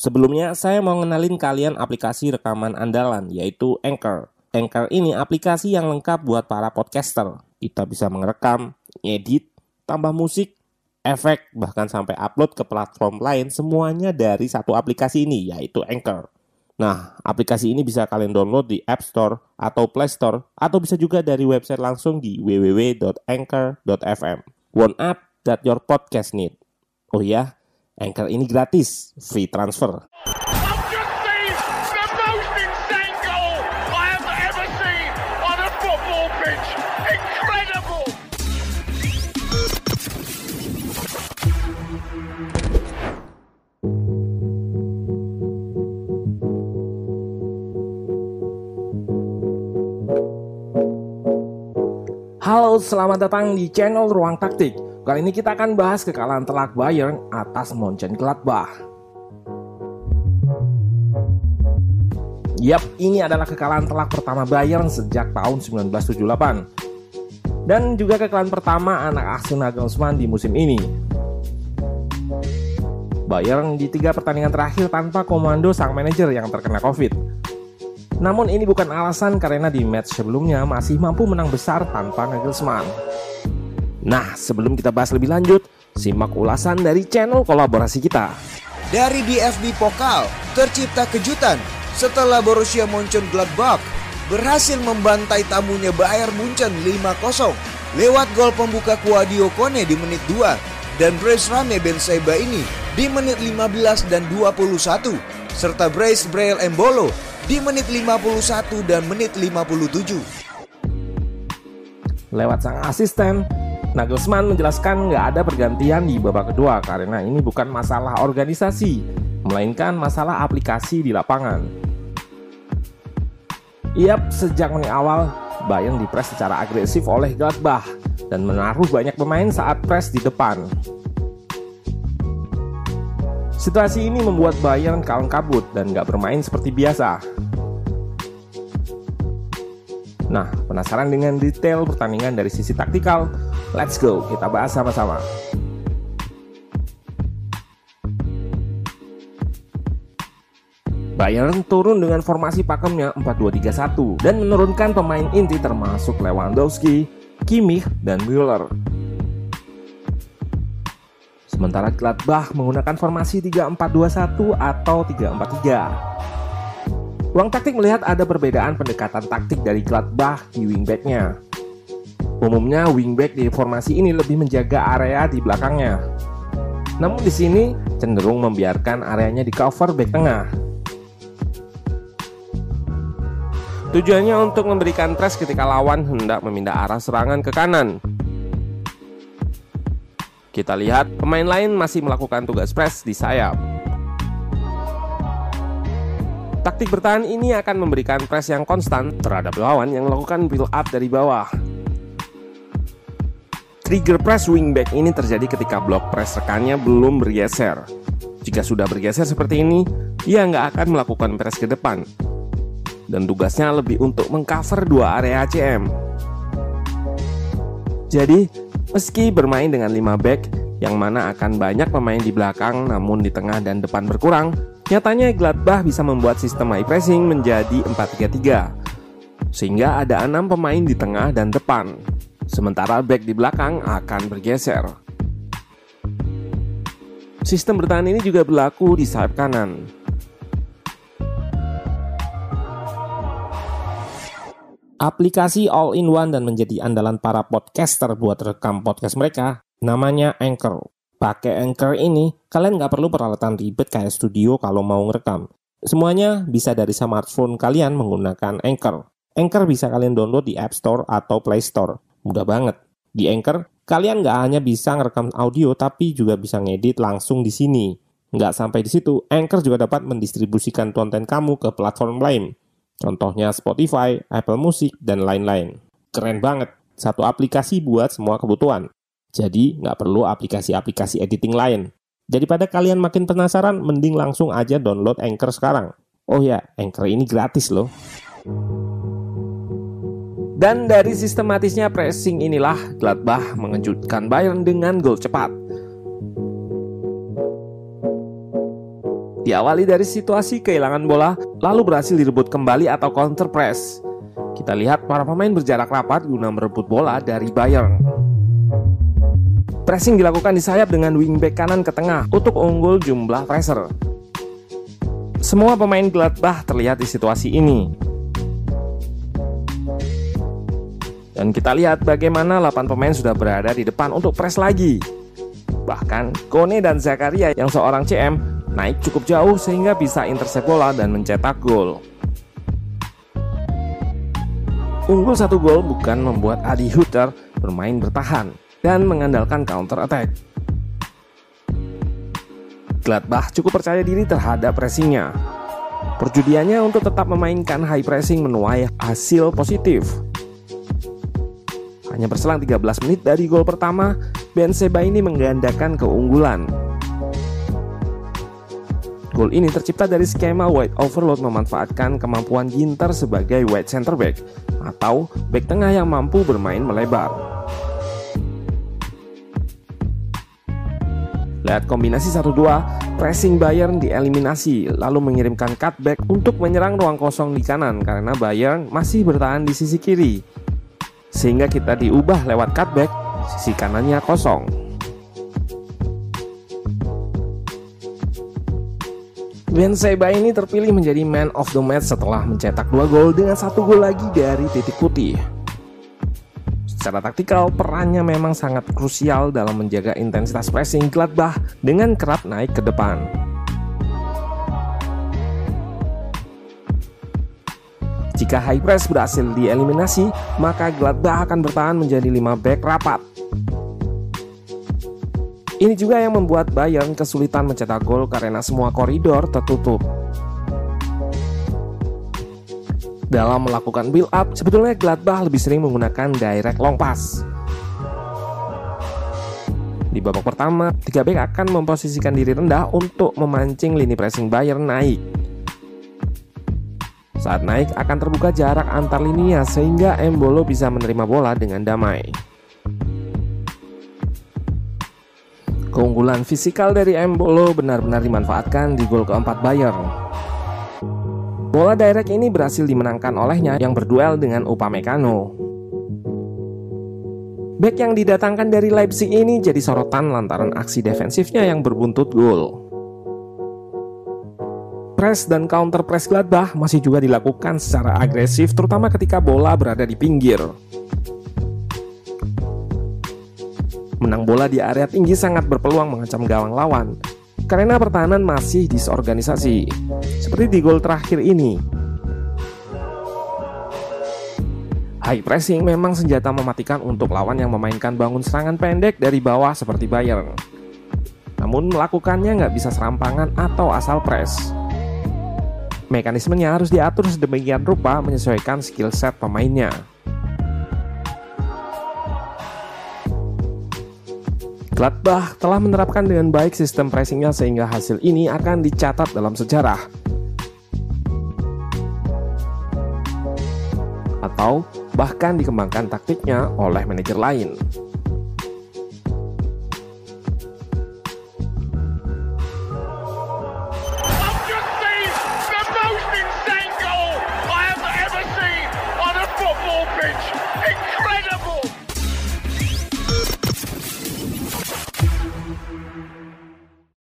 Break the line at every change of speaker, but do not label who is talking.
Sebelumnya, saya mau ngenalin kalian aplikasi rekaman andalan, yaitu Anchor. Anchor ini aplikasi yang lengkap buat para podcaster. Kita bisa merekam, edit, tambah musik, efek, bahkan sampai upload ke platform lain semuanya dari satu aplikasi ini, yaitu Anchor. Nah, aplikasi ini bisa kalian download di App Store atau Play Store, atau bisa juga dari website langsung di www.anchor.fm. One app that your podcast need. Oh ya, Anchor ini gratis, free transfer. Halo, selamat datang di channel Ruang Taktik. Kali ini kita akan bahas kekalahan telak Bayern atas Mönchengladbach. Yap, ini adalah kekalahan telak pertama Bayern sejak tahun 1978. Dan juga kekalahan pertama anak asuh Nagelsmann di musim ini. Bayern di tiga pertandingan terakhir tanpa komando sang manajer yang terkena COVID. Namun ini bukan alasan karena di match sebelumnya masih mampu menang besar tanpa Nagelsmann. Nah, sebelum kita bahas lebih lanjut, simak ulasan dari channel kolaborasi kita.
Dari DFB Pokal, tercipta kejutan setelah Borussia Mönchengladbach berhasil membantai tamunya Bayern Munchen 5-0 lewat gol pembuka Kuadio Kone di menit 2 dan Brace Rame Ben Saiba ini di menit 15 dan 21 serta Brace Braille Embolo di menit 51 dan menit 57.
Lewat sang asisten, Nagelsmann menjelaskan nggak ada pergantian di babak kedua karena ini bukan masalah organisasi, melainkan masalah aplikasi di lapangan. Yap, sejak menit awal, Bayern dipres secara agresif oleh Gladbach dan menaruh banyak pemain saat pres di depan. Situasi ini membuat Bayern kalang kabut dan nggak bermain seperti biasa. Nah, penasaran dengan detail pertandingan dari sisi taktikal? Let's go, kita bahas sama-sama. Bayern turun dengan formasi pakemnya 4-2-3-1 dan menurunkan pemain inti termasuk Lewandowski, Kimmich, dan Müller. Sementara Gladbach menggunakan formasi 3-4-2-1 atau 3-4-3. Ruang taktik melihat ada perbedaan pendekatan taktik dari Gladbach di wingbacknya. Umumnya wingback di formasi ini lebih menjaga area di belakangnya. Namun di sini cenderung membiarkan areanya di cover back tengah. Tujuannya untuk memberikan press ketika lawan hendak memindah arah serangan ke kanan. Kita lihat pemain lain masih melakukan tugas press di sayap. Taktik bertahan ini akan memberikan press yang konstan terhadap lawan yang melakukan build up dari bawah. Trigger press wingback ini terjadi ketika blok press rekannya belum bergeser. Jika sudah bergeser seperti ini, ia nggak akan melakukan press ke depan. Dan tugasnya lebih untuk mengcover dua area ACM. Jadi, meski bermain dengan 5 back, yang mana akan banyak pemain di belakang namun di tengah dan depan berkurang, Nyatanya Gladbach bisa membuat sistem high pressing menjadi 4-3-3 sehingga ada enam pemain di tengah dan depan, sementara back di belakang akan bergeser. Sistem bertahan ini juga berlaku di sayap kanan. Aplikasi all-in-one dan menjadi andalan para podcaster buat rekam podcast mereka namanya Anchor. Pakai Anchor ini, kalian nggak perlu peralatan ribet kayak studio kalau mau ngerekam. Semuanya bisa dari smartphone kalian menggunakan Anchor. Anchor bisa kalian download di App Store atau Play Store. Mudah banget. Di Anchor, kalian nggak hanya bisa ngerekam audio, tapi juga bisa ngedit langsung di sini. Nggak sampai di situ, Anchor juga dapat mendistribusikan konten kamu ke platform lain. Contohnya Spotify, Apple Music, dan lain-lain. Keren banget. Satu aplikasi buat semua kebutuhan. Jadi nggak perlu aplikasi-aplikasi editing lain. Daripada kalian makin penasaran, mending langsung aja download Anchor sekarang. Oh ya, Anchor ini gratis loh. Dan dari sistematisnya pressing inilah Gladbach mengejutkan Bayern dengan gol cepat. Diawali dari situasi kehilangan bola, lalu berhasil direbut kembali atau counter press. Kita lihat para pemain berjarak rapat guna merebut bola dari Bayern. Pressing dilakukan di sayap dengan wingback kanan ke tengah untuk unggul jumlah pressure. Semua pemain Gladbach terlihat di situasi ini. Dan kita lihat bagaimana 8 pemain sudah berada di depan untuk press lagi. Bahkan Kone dan Zakaria yang seorang CM naik cukup jauh sehingga bisa intercept bola dan mencetak gol. Unggul satu gol bukan membuat Adi Hutter bermain bertahan dan mengandalkan counter attack. Gladbach cukup percaya diri terhadap pressingnya. Perjudiannya untuk tetap memainkan high pressing menuai hasil positif. Hanya berselang 13 menit dari gol pertama, Ben Seba ini menggandakan keunggulan. Gol ini tercipta dari skema wide overload memanfaatkan kemampuan Ginter sebagai wide center back atau back tengah yang mampu bermain melebar. Lihat kombinasi 1-2, pressing Bayern dieliminasi lalu mengirimkan cutback untuk menyerang ruang kosong di kanan karena Bayern masih bertahan di sisi kiri sehingga kita diubah lewat cutback, sisi kanannya kosong. Ben Seba ini terpilih menjadi man of the match setelah mencetak dua gol dengan satu gol lagi dari titik putih. Secara taktikal, perannya memang sangat krusial dalam menjaga intensitas pressing Gladbach dengan kerap naik ke depan. Jika high press berhasil dieliminasi, maka Gladbach akan bertahan menjadi 5 back rapat. Ini juga yang membuat Bayern kesulitan mencetak gol karena semua koridor tertutup. Dalam melakukan build up, sebetulnya Gladbach lebih sering menggunakan direct long pass. Di babak pertama, 3 back akan memposisikan diri rendah untuk memancing lini pressing Bayern naik. Saat naik akan terbuka jarak antar linia sehingga Embolo bisa menerima bola dengan damai. Keunggulan fisikal dari Embolo benar-benar dimanfaatkan di gol keempat Bayern. Bola direct ini berhasil dimenangkan olehnya yang berduel dengan Upamecano. Back yang didatangkan dari Leipzig ini jadi sorotan lantaran aksi defensifnya yang berbuntut gol press dan counter press Gladbach masih juga dilakukan secara agresif terutama ketika bola berada di pinggir. Menang bola di area tinggi sangat berpeluang mengancam gawang lawan karena pertahanan masih disorganisasi, seperti di gol terakhir ini. High pressing memang senjata mematikan untuk lawan yang memainkan bangun serangan pendek dari bawah seperti Bayern. Namun melakukannya nggak bisa serampangan atau asal press. Mekanismenya harus diatur sedemikian rupa menyesuaikan skill set pemainnya. Gladbach telah menerapkan dengan baik sistem pressingnya sehingga hasil ini akan dicatat dalam sejarah. Atau bahkan dikembangkan taktiknya oleh manajer lain.